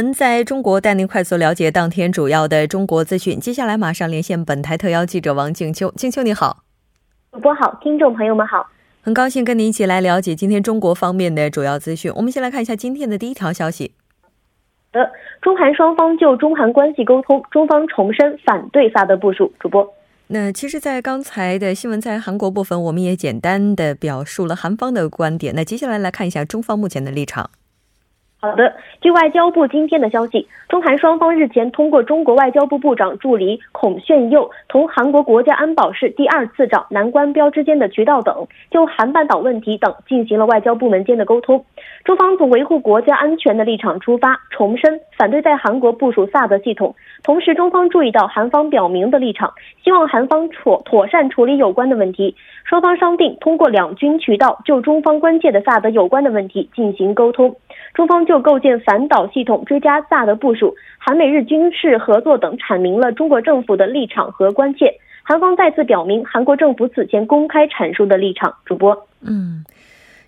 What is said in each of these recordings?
闻在中国，带您快速了解当天主要的中国资讯。接下来马上连线本台特邀记者王静秋。静秋你好，主播好，听众朋友们好，很高兴跟您一起来了解今天中国方面的主要资讯。我们先来看一下今天的第一条消息。的，中韩双方就中韩关系沟通，中方重申反对萨德部署。主播，那其实，在刚才的新闻在韩国部分，我们也简单的表述了韩方的观点。那接下来来看一下中方目前的立场。好的，据外交部今天的消息，中韩双方日前通过中国外交部部长助理孔铉佑同韩国国家安保室第二次长南关标之间的渠道等，就韩半岛问题等进行了外交部门间的沟通。中方从维护国家安全的立场出发，重申反对在韩国部署萨德系统。同时，中方注意到韩方表明的立场，希望韩方妥妥善处理有关的问题。双方商定通过两军渠道就中方关切的萨德有关的问题进行沟通。中方就构建反导系统、追加萨德部署、韩美日军事合作等阐明了中国政府的立场和关切。韩方再次表明韩国政府此前公开阐述的立场。主播，嗯，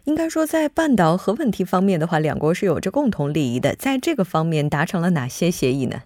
应该说在半岛核问题方面的话，两国是有着共同利益的。在这个方面达成了哪些协议呢？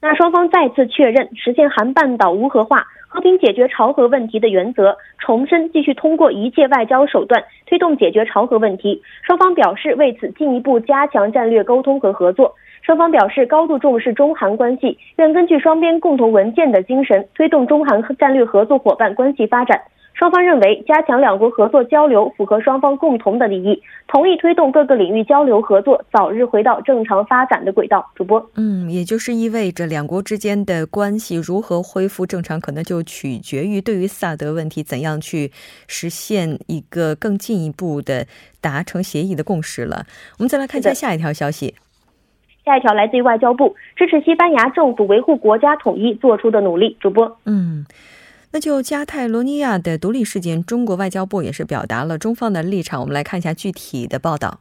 那双方再次确认实现韩半岛无核化。和平解决朝核问题的原则，重申继续通过一切外交手段推动解决朝核问题。双方表示为此进一步加强战略沟通和合作。双方表示高度重视中韩关系，愿根据双边共同文件的精神，推动中韩战略合作伙伴关系发展。双方认为，加强两国合作交流符合双方共同的利益，同意推动各个领域交流合作早日回到正常发展的轨道。主播，嗯，也就是意味着两国之间的关系如何恢复正常，可能就取决于对于萨德问题怎样去实现一个更进一步的达成协议的共识了。我们再来看一下下一条消息。下一条来自于外交部，支持西班牙政府维护国家统一做出的努力。主播，嗯。那就加泰罗尼亚的独立事件，中国外交部也是表达了中方的立场。我们来看一下具体的报道。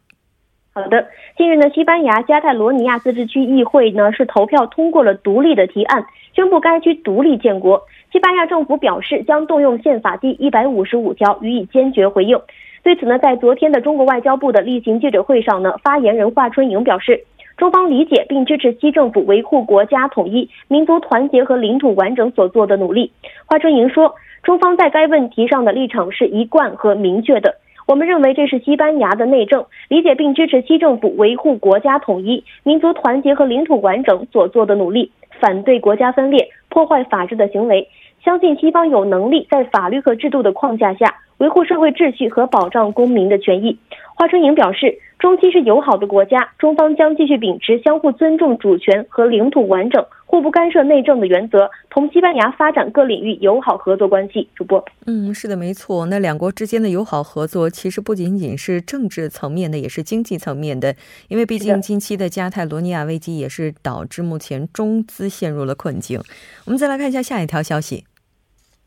好的，近日呢，西班牙加泰罗尼亚自治区议会呢是投票通过了独立的提案，宣布该区独立建国。西班牙政府表示将动用宪法第一百五十五条予以坚决回应。对此呢，在昨天的中国外交部的例行记者会上呢，发言人华春莹表示。中方理解并支持西政府维护国家统一、民族团结和领土完整所做的努力。华春莹说，中方在该问题上的立场是一贯和明确的。我们认为这是西班牙的内政，理解并支持西政府维护国家统一、民族团结和领土完整所做的努力，反对国家分裂、破坏法治的行为。相信西方有能力在法律和制度的框架下维护社会秩序和保障公民的权益。华春莹表示。中西是友好的国家，中方将继续秉持相互尊重主权和领土完整、互不干涉内政的原则，同西班牙发展各领域友好合作关系。主播，嗯，是的，没错。那两国之间的友好合作，其实不仅仅是政治层面的，也是经济层面的。因为毕竟近期的加泰罗尼亚危机也是导致目前中资陷入了困境。我们再来看一下下一条消息。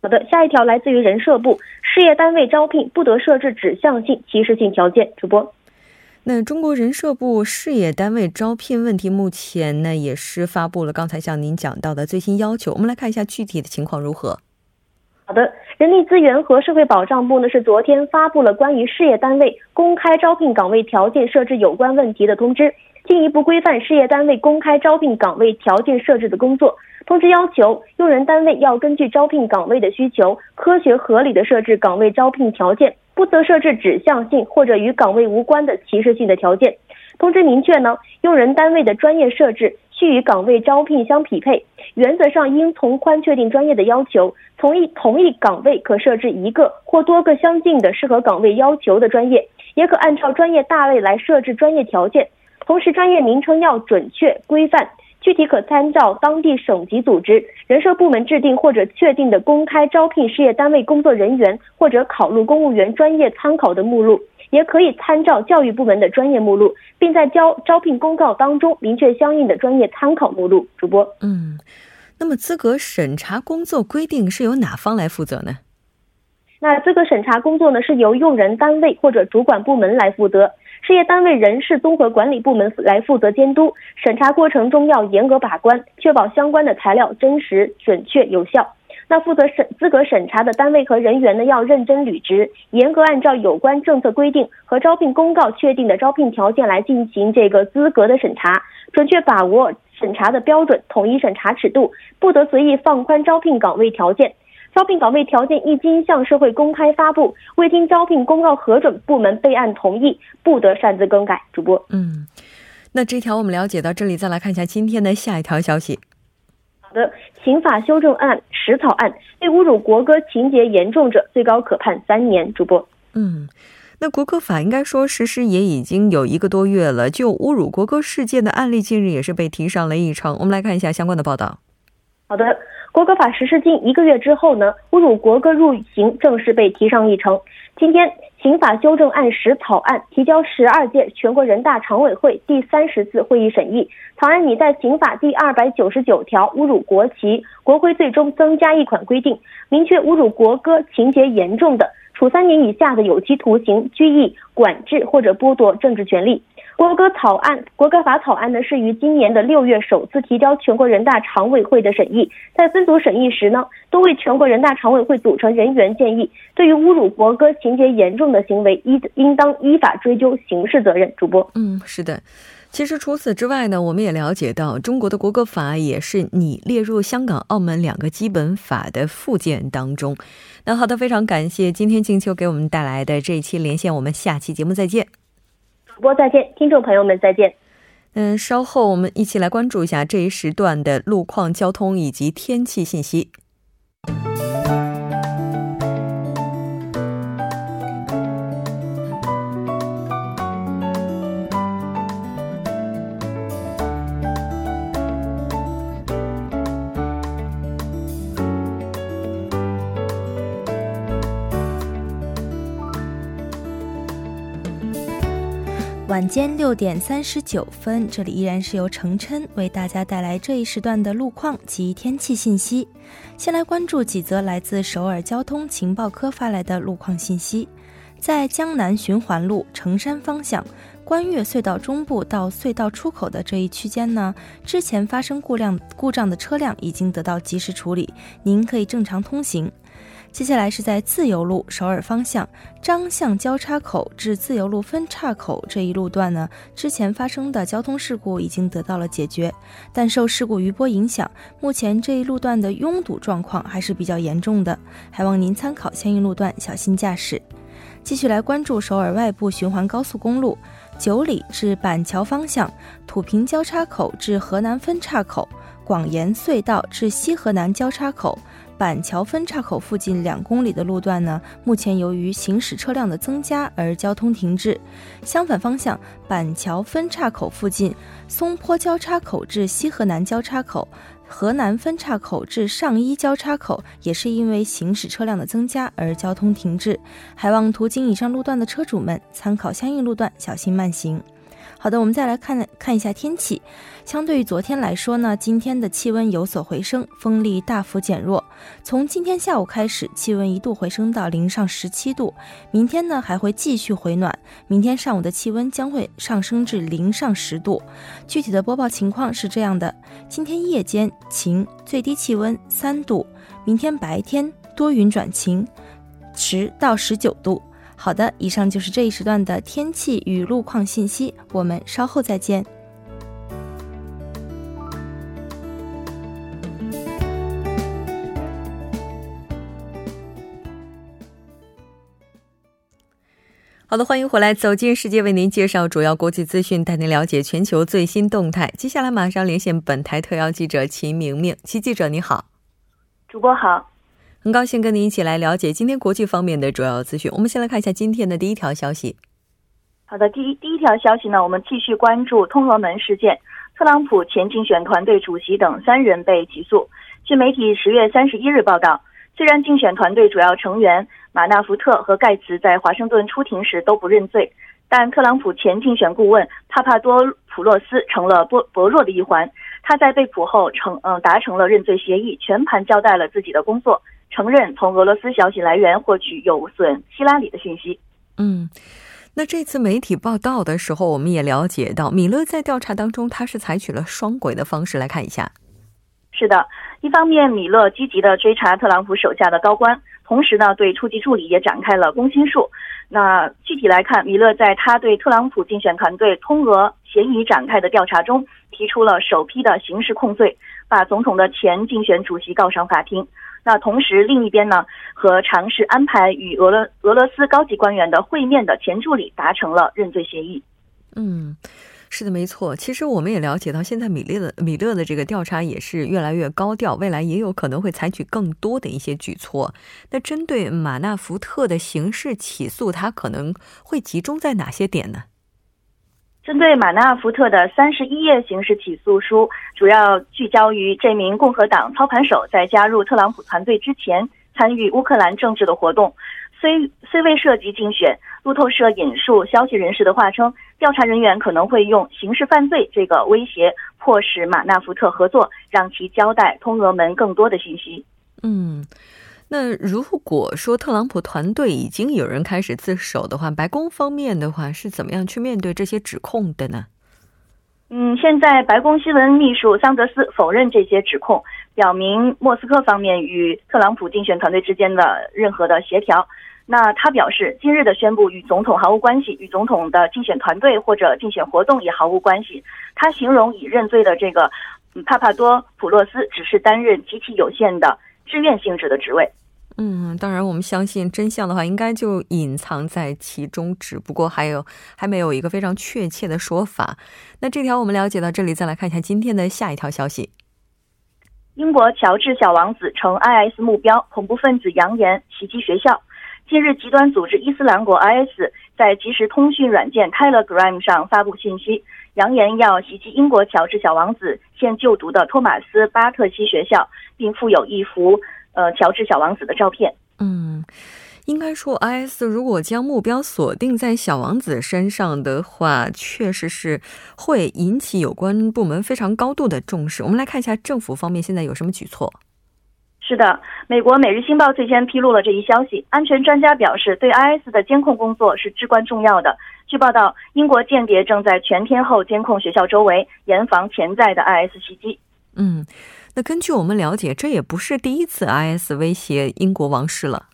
好的，下一条来自于人社部，事业单位招聘不得设置指向性、歧视性条件。主播。那中国人社部事业单位招聘问题，目前呢也是发布了刚才向您讲到的最新要求。我们来看一下具体的情况如何。好的，人力资源和社会保障部呢是昨天发布了关于事业单位公开招聘岗位条件设置有关问题的通知，进一步规范事业单位公开招聘岗位条件设置的工作。通知要求，用人单位要根据招聘岗位的需求，科学合理的设置岗位招聘条件。不得设置指向性或者与岗位无关的歧视性的条件。通知明确呢，用人单位的专业设置需与岗位招聘相匹配，原则上应从宽确定专业的要求，同一同一岗位可设置一个或多个相近的适合岗位要求的专业，也可按照专业大类来设置专业条件。同时，专业名称要准确规范，具体可参照当地省级组织人社部门制定或者确定的公开招聘事业单位工作人员或者考录公务员专业参考的目录，也可以参照教育部门的专业目录，并在招招聘公告当中明确相应的专业参考目录。主播，嗯。那么，资格审查工作规定是由哪方来负责呢？那资格审查工作呢，是由用人单位或者主管部门来负责，事业单位人事综合管理部门来负责监督审查过程中要严格把关，确保相关的材料真实、准确、有效。那负责审资格审查的单位和人员呢，要认真履职，严格按照有关政策规定和招聘公告确定的招聘条件来进行这个资格的审查，准确把握。审查的标准，统一审查尺度，不得随意放宽招聘岗位条件。招聘岗位条件一经向社会公开发布，未经招聘公告核准部门备案同意，不得擅自更改。主播，嗯，那这条我们了解到这里，再来看一下今天的下一条消息。好的，刑法修正案实草案，对侮辱国歌情节严重者，最高可判三年。主播，嗯。那国歌法应该说实施也已经有一个多月了，就侮辱国歌事件的案例，近日也是被提上了议程。我们来看一下相关的报道。好的，国歌法实施近一个月之后呢，侮辱国歌入刑正式被提上议程。今天，刑法修正案十草案提交十二届全国人大常委会第三十次会议审议。草案拟在刑法第二百九十九条侮辱国旗、国徽罪中增加一款规定，明确侮辱国歌情节严重的。处三年以下的有期徒刑、拘役、管制或者剥夺政治权利。国歌草案、国歌法草案呢，是于今年的六月首次提交全国人大常委会的审议。在分组审议时呢，多位全国人大常委会组成人员建议，对于侮辱国歌情节严重的行为，依应当依法追究刑事责任。主播，嗯，是的。其实除此之外呢，我们也了解到，中国的国歌法也是拟列入香港、澳门两个基本法的附件当中。那好的，非常感谢今天静秋给我们带来的这一期连线，我们下期节目再见。播再见，听众朋友们再见。嗯，稍后我们一起来关注一下这一时段的路况、交通以及天气信息。晚间六点三十九分，这里依然是由程琛为大家带来这一时段的路况及天气信息。先来关注几则来自首尔交通情报科发来的路况信息。在江南循环路城山方向观月隧道中部到隧道出口的这一区间呢，之前发生故障故障的车辆已经得到及时处理，您可以正常通行。接下来是在自由路首尔方向张相交叉口至自由路分岔口这一路段呢，之前发生的交通事故已经得到了解决，但受事故余波影响，目前这一路段的拥堵状况还是比较严重的，还望您参考相应路段小心驾驶。继续来关注首尔外部循环高速公路九里至板桥方向土平交叉口至河南分岔口广延隧道至西河南交叉口。板桥分岔口附近两公里的路段呢，目前由于行驶车辆的增加而交通停滞。相反方向，板桥分岔口附近松坡交叉口至西河南交叉口、河南分岔口至上一交叉口，也是因为行驶车辆的增加而交通停滞。还望途经以上路段的车主们参考相应路段，小心慢行。好的，我们再来看看一下天气。相对于昨天来说呢，今天的气温有所回升，风力大幅减弱。从今天下午开始，气温一度回升到零上十七度。明天呢，还会继续回暖。明天上午的气温将会上升至零上十度。具体的播报情况是这样的：今天夜间晴，最低气温三度；明天白天多云转晴，十到十九度。好的，以上就是这一时段的天气与路况信息，我们稍后再见。好的，欢迎回来，走进世界，为您介绍主要国际资讯，带您了解全球最新动态。接下来马上连线本台特邀记者秦明明，齐记者你好，主播好。很高兴跟您一起来了解今天国际方面的主要资讯。我们先来看一下今天的第一条消息。好的，第一第一条消息呢，我们继续关注通俄门事件。特朗普前竞选团队主席等三人被起诉。据媒体十月三十一日报道，虽然竞选团队主要成员马纳福特和盖茨在华盛顿出庭时都不认罪，但特朗普前竞选顾问帕帕多普洛斯成了薄薄弱的一环。他在被捕后成嗯达成了认罪协议，全盘交代了自己的工作，承认从俄罗斯消息来源获取有损希拉里的信息。嗯。那这次媒体报道的时候，我们也了解到，米勒在调查当中，他是采取了双轨的方式来看一下。是的，一方面，米勒积极的追查特朗普手下的高官，同时呢，对初级助理也展开了攻心术。那具体来看，米勒在他对特朗普竞选团队通俄嫌疑展开的调查中，提出了首批的刑事控罪，把总统的前竞选主席告上法庭。那同时，另一边呢，和尝试安排与俄罗俄罗斯高级官员的会面的前助理达成了认罪协议。嗯，是的，没错。其实我们也了解到，现在米勒的米勒的这个调查也是越来越高调，未来也有可能会采取更多的一些举措。那针对马纳福特的刑事起诉，他可能会集中在哪些点呢？针对马纳福特的三十一页刑事起诉书，主要聚焦于这名共和党操盘手在加入特朗普团队之前参与乌克兰政治的活动，虽虽未涉及竞选。路透社引述消息人士的话称，调查人员可能会用刑事犯罪这个威胁，迫使马纳福特合作，让其交代通俄门更多的信息。嗯。那如果说特朗普团队已经有人开始自首的话，白宫方面的话是怎么样去面对这些指控的呢？嗯，现在白宫新闻秘书桑德斯否认这些指控，表明莫斯科方面与特朗普竞选团队之间的任何的协调。那他表示，今日的宣布与总统毫无关系，与总统的竞选团队或者竞选活动也毫无关系。他形容已认罪的这个帕帕多普洛斯只是担任极其有限的志愿性质的职位。嗯，当然，我们相信真相的话，应该就隐藏在其中，只不过还有还没有一个非常确切的说法。那这条我们了解到这里，再来看一下今天的下一条消息：英国乔治小王子成 IS 目标，恐怖分子扬言袭击学校。近日，极端组织伊斯兰国 IS 在即时通讯软件 Telegram 上发布信息，扬言要袭击英国乔治小王子现就读的托马斯巴特西学校，并附有一幅。呃，乔治小王子的照片。嗯，应该说，IS 如果将目标锁定在小王子身上的话，确实是会引起有关部门非常高度的重视。我们来看一下政府方面现在有什么举措。是的，美国《每日星报》最先披露了这一消息。安全专家表示，对 IS 的监控工作是至关重要的。据报道，英国间谍正在全天候监控学校周围，严防潜在的 IS 袭击。嗯。那根据我们了解，这也不是第一次 IS 威胁英国王室了。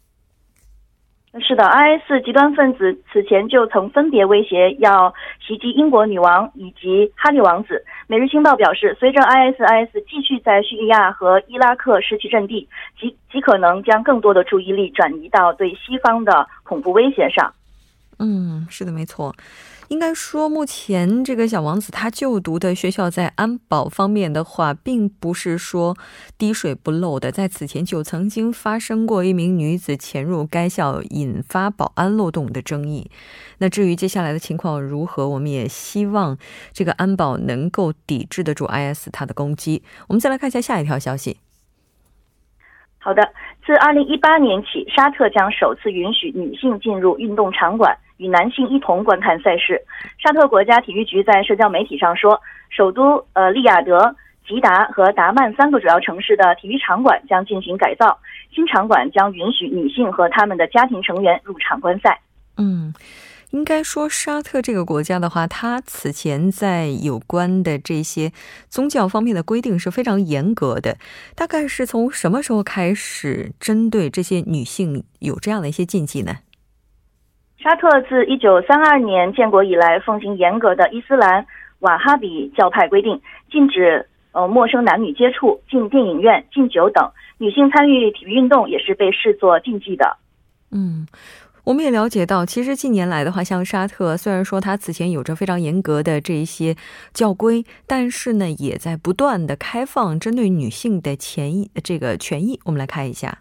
是的，IS 极端分子此前就曾分别威胁要袭击英国女王以及哈利王子。每日星报表示，随着 ISIS 继续在叙利亚和伊拉克失去阵地，极极可能将更多的注意力转移到对西方的恐怖威胁上。嗯，是的，没错。应该说，目前这个小王子他就读的学校在安保方面的话，并不是说滴水不漏的。在此前就曾经发生过一名女子潜入该校，引发保安漏洞的争议。那至于接下来的情况如何，我们也希望这个安保能够抵制得住 IS 它的攻击。我们再来看一下下一条消息。好的，自二零一八年起，沙特将首次允许女性进入运动场馆。与男性一同观看赛事。沙特国家体育局在社交媒体上说，首都呃利雅得、吉达和达曼三个主要城市的体育场馆将进行改造，新场馆将允许女性和他们的家庭成员入场观赛。嗯，应该说沙特这个国家的话，它此前在有关的这些宗教方面的规定是非常严格的。大概是从什么时候开始针对这些女性有这样的一些禁忌呢？沙特自一九三二年建国以来，奉行严格的伊斯兰瓦哈比教派规定，禁止呃陌生男女接触、禁电影院、禁酒等。女性参与体育运动也是被视作禁忌的。嗯，我们也了解到，其实近年来的话，像沙特，虽然说它此前有着非常严格的这一些教规，但是呢，也在不断的开放针对女性的权益这个权益。我们来看一下。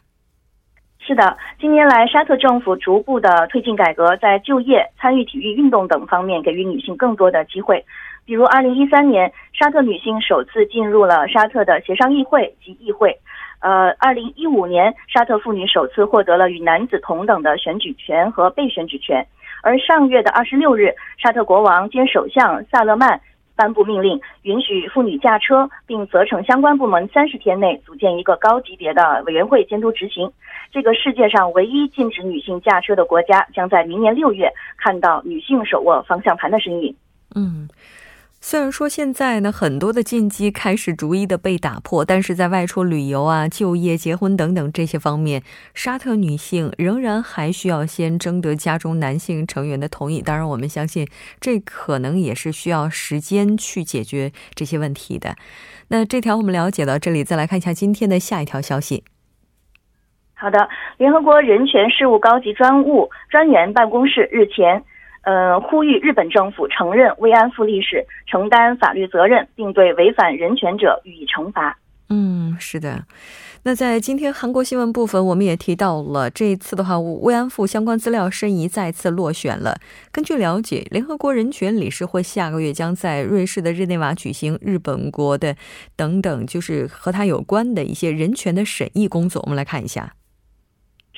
是的，近年来沙特政府逐步的推进改革，在就业、参与体育运动等方面给予女性更多的机会。比如，二零一三年，沙特女性首次进入了沙特的协商议会及议会。呃，二零一五年，沙特妇女首次获得了与男子同等的选举权和被选举权。而上月的二十六日，沙特国王兼首相萨勒曼。颁布命令，允许妇女驾车，并责成相关部门三十天内组建一个高级别的委员会监督执行。这个世界上唯一禁止女性驾车的国家，将在明年六月看到女性手握方向盘的身影。嗯。虽然说现在呢，很多的禁忌开始逐一的被打破，但是在外出旅游啊、就业、结婚等等这些方面，沙特女性仍然还需要先征得家中男性成员的同意。当然，我们相信这可能也是需要时间去解决这些问题的。那这条我们了解到这里，再来看一下今天的下一条消息。好的，联合国人权事务高级专务专员办公室日前。呃，呼吁日本政府承认慰安妇历史，承担法律责任，并对违反人权者予以惩罚。嗯，是的。那在今天韩国新闻部分，我们也提到了这一次的话，慰安妇相关资料申遗再次落选了。根据了解，联合国人权理事会下个月将在瑞士的日内瓦举行日本国的等等，就是和它有关的一些人权的审议工作。我们来看一下。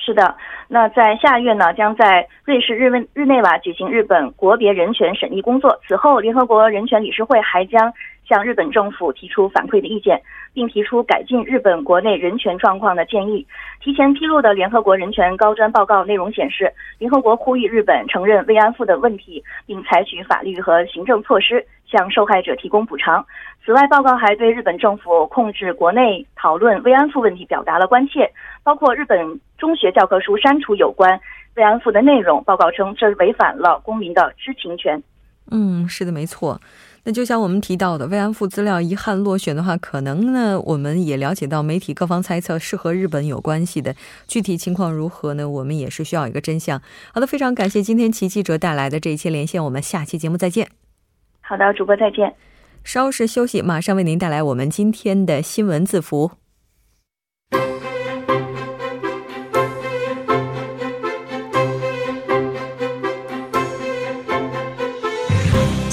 是的，那在下月呢，将在瑞士日内日内瓦举行日本国别人权审议工作。此后，联合国人权理事会还将向日本政府提出反馈的意见，并提出改进日本国内人权状况的建议。提前披露的联合国人权高专报告内容显示，联合国呼吁日本承认慰安妇的问题，并采取法律和行政措施向受害者提供补偿。此外，报告还对日本政府控制国内讨论慰安妇问题表达了关切，包括日本中学教科书删除有关慰安妇的内容。报告称，这违反了公民的知情权。嗯，是的，没错。那就像我们提到的，慰安妇资料遗憾落选的话，可能呢，我们也了解到媒体各方猜测是和日本有关系的。具体情况如何呢？我们也是需要一个真相。好的，非常感谢今天齐记者带来的这一期连线，我们下期节目再见。好的，主播再见。稍事休息，马上为您带来我们今天的新闻字符。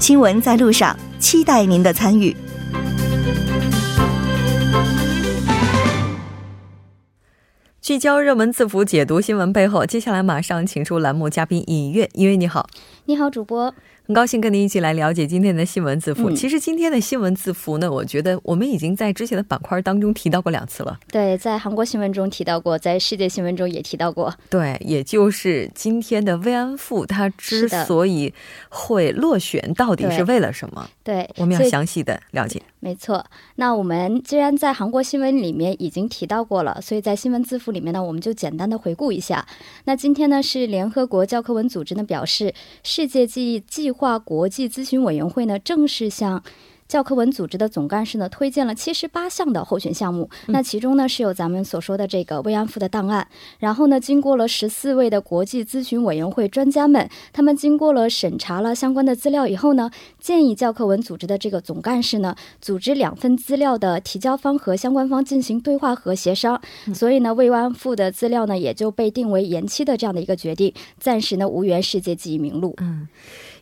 新闻在路上，期待您的参与。聚焦热门字符，解读新闻背后。接下来马上请出栏目嘉宾尹月，尹月你好，你好，主播。很高兴跟您一起来了解今天的新闻字符。其实今天的新闻字符呢，我觉得我们已经在之前的板块当中提到过两次了。对，在韩国新闻中提到过，在世界新闻中也提到过。对，也就是今天的慰安妇，她之所以会落选，到底是为了什么？对，我们要详细的了解。没错。那我们既然在韩国新闻里面已经提到过了，所以在新闻字符里面呢，我们就简单的回顾一下。那今天呢，是联合国教科文组织呢表示，世界记忆计划国际咨询委员会呢正式向。教科文组织的总干事呢推荐了七十八项的候选项目，那其中呢是有咱们所说的这个慰安妇的档案。然后呢，经过了十四位的国际咨询委员会专家们，他们经过了审查了相关的资料以后呢，建议教科文组织的这个总干事呢，组织两份资料的提交方和相关方进行对话和协商。所以呢，慰安妇的资料呢也就被定为延期的这样的一个决定，暂时呢无缘世界记忆名录。嗯。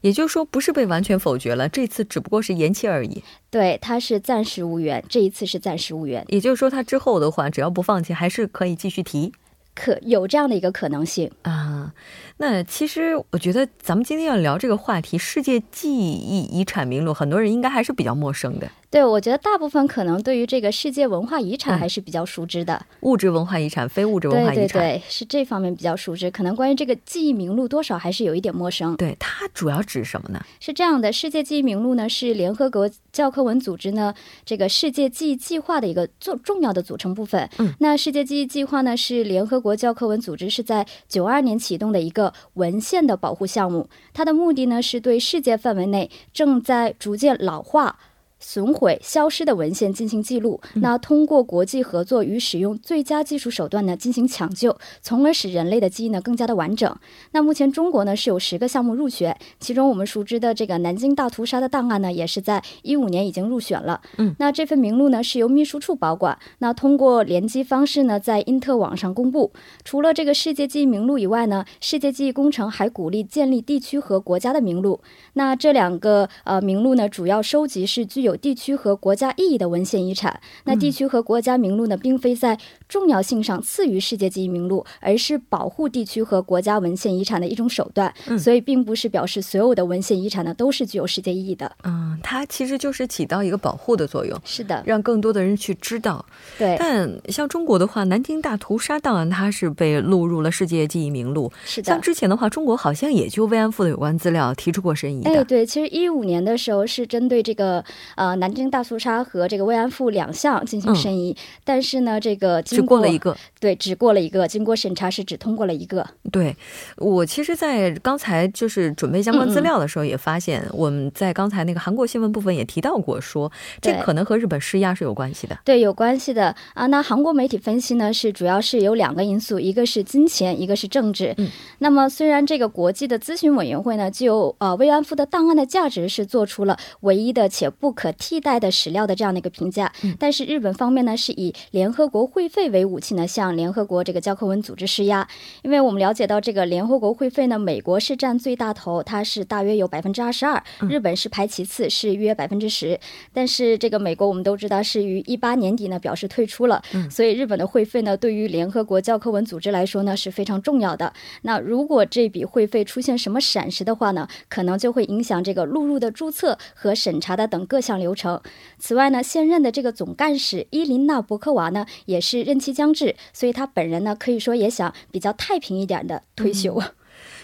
也就是说，不是被完全否决了，这次只不过是延期而已。对，它是暂时无缘，这一次是暂时无缘。也就是说，它之后的话，只要不放弃，还是可以继续提，可有这样的一个可能性啊。那其实我觉得，咱们今天要聊这个话题——世界记忆遗产名录，很多人应该还是比较陌生的。对，我觉得大部分可能对于这个世界文化遗产还是比较熟知的。物质文化遗产、非物质文化遗产，对对对，是这方面比较熟知。可能关于这个记忆名录，多少还是有一点陌生。对，它主要指什么呢？是这样的，世界记忆名录呢，是联合国教科文组织呢这个世界记忆计划的一个重重要的组成部分。嗯，那世界记忆计划呢，是联合国。国教科文组织是在九二年启动的一个文献的保护项目，它的目的呢是对世界范围内正在逐渐老化。损毁、消失的文献进行记录，那通过国际合作与使用最佳技术手段呢进行抢救，从而使人类的记忆呢更加的完整。那目前中国呢是有十个项目入选，其中我们熟知的这个南京大屠杀的档案呢也是在一五年已经入选了。嗯，那这份名录呢是由秘书处保管，那通过联机方式呢在因特网上公布。除了这个世界记忆名录以外呢，世界记忆工程还鼓励建立地区和国家的名录。那这两个呃名录呢主要收集是具有有地区和国家意义的文献遗产。那地区和国家名录呢，并非在重要性上次于世界记忆名录，而是保护地区和国家文献遗产的一种手段。嗯所以，并不是表示所有的文献遗产呢都是具有世界意义的。嗯，它其实就是起到一个保护的作用，是的，让更多的人去知道。对，但像中国的话，南京大屠杀档案它是被录入了世界记忆名录。是的像。之前的话，中国好像也就慰安妇的有关资料提出过申遗的。哎，对，其实一五年的时候是针对这个呃南京大屠杀和这个慰安妇两项进行申遗，但是呢，这个经过了一个。对，只过了一个，经过审查是只通过了一个。对我其实，在刚才就是准备相关资料的时候，也发现我们在刚才那个韩国新闻部分也提到过说，这可能和日本施压是有关系的。对，有关系的啊。那韩国媒体分析呢，是主要是有两个因素，一个是金钱，一个是政治。嗯，那么虽然这个国际的咨询委员会呢，就呃慰安妇的档案的价值是做出了唯一的且不可替代的史料的这样的一个评价，嗯但是日本方面呢是以联合国会费为武器呢，向联合国这个教科文组织施压。因为我们了解到这个联合国会费呢，美国是占最大头，它是大约有百分之二十二，日本是排其次，是约百分之十。但是这个美国我们都知道是于一八年底呢表示退出了，所以日本的会费呢对于联合国教科文组织来说呢是非常重要的。那如果这笔会费出现什么闪失的话呢，可能就会影响这个录入的注册和审查的等各项流程。此外呢，现任的这个总干事伊琳娜·博科娃呢也是任期将至，所以他本人呢可以说也想比较太平一点的退休。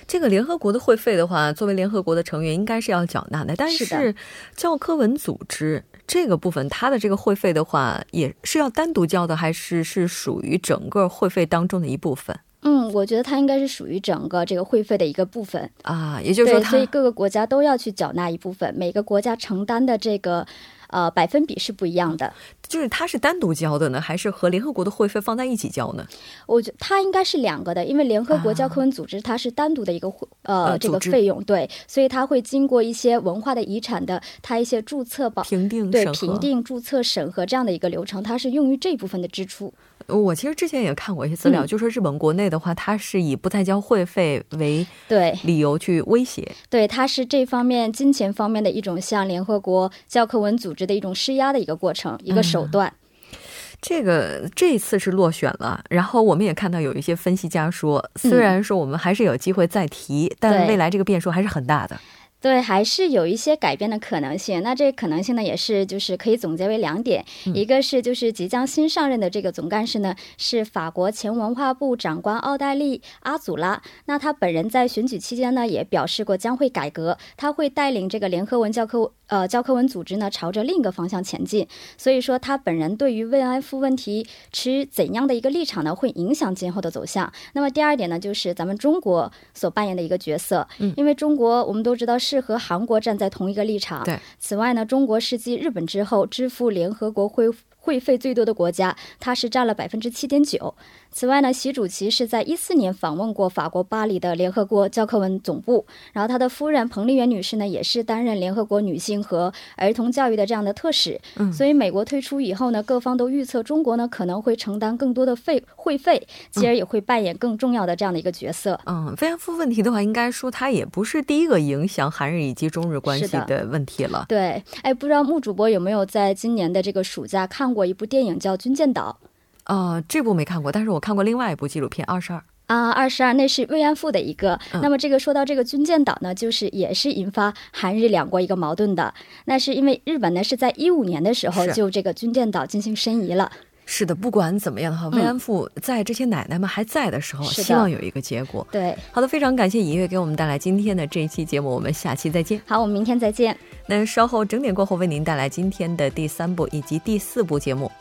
这个联合国的会费的话，作为联合国的成员，应该是要缴纳的。但是教科文组织这个部分，它的这个会费的话，也是要单独交的，还是是属于整个会费当中的一部分嗯，我觉得它应该是属于整个这个会费的一个部分。啊？也就是说所以各个国家都要去缴纳一部分，每个国家承担的这个呃百分比是不一样的。就是它是单独交的呢，还是和联合国的会费放在一起交呢？我觉它应该是两个的，因为联合国教科文组织它是单独的一个会呃呃这个费用，对，所以它会经过一些文化的遗产的它一些注册保评定对评定、注册、审核这样的一个流程，它是用于这部分的支出。我其实之前也看过一些资料，嗯就说日本国内的话，它是以不再交会费为对理由去威胁。对，它是这方面金钱方面的一种向联合国教科文组织的一种施压的一个过程，一个手段。这个这次是落选了，然后我们也看到有一些分析家说，虽然说我们还是有机会再提，但未来这个变数还是很大的。对，还是有一些改变的可能性。那这个可能性呢，也是就是可以总结为两点，一个是就是即将新上任的这个总干事呢，是法国前文化部长官奥黛丽·阿祖拉。那他本人在选举期间呢，也表示过将会改革，他会带领这个联合文教科呃教科文组织呢，朝着另一个方向前进。所以说，他本人对于慰安妇问题持怎样的一个立场呢，会影响今后的走向。那么第二点呢，就是咱们中国所扮演的一个角色，因为中国我们都知道是和韩国站在同一个立场。对。此外呢，中国是继日本之后支付联合国会会费最多的国家，它是占了百分之七点九。此外呢，习主席是在一四年访问过法国巴黎的联合国教科文总部，然后他的夫人彭丽媛女士呢，也是担任联合国女性和儿童教育的这样的特使。嗯所以美国退出以后呢，各方都预测中国呢可能会承担更多的费会费，继而也会扮演更重要的这样的一个角色。嗯，慰安妇问题的话，应该说它也不是第一个影响韩日以及中日关系的的问题了。对，哎，不知道穆主播有没有在今年的这个暑假看过一部电影叫《军舰岛》呃，这部没看过，但是我看过另外一部纪录片《二十二》。啊？二十二，那是慰安妇的一个。嗯那么这个说到这个军舰岛呢，就是也是引发韩日两国一个矛盾的。那是因为日本呢是在一五年的时候就这个军舰岛进行申遗了。是的，不管怎么样的话，慰安妇在这些奶奶们还在的时候，嗯希望有一个结果。对，好的，非常感谢尹月给我们带来今天的这一期节目，我们下期再见。好，我们明天再见。那稍后整点过后为您带来今天的第三部以及第四部节目。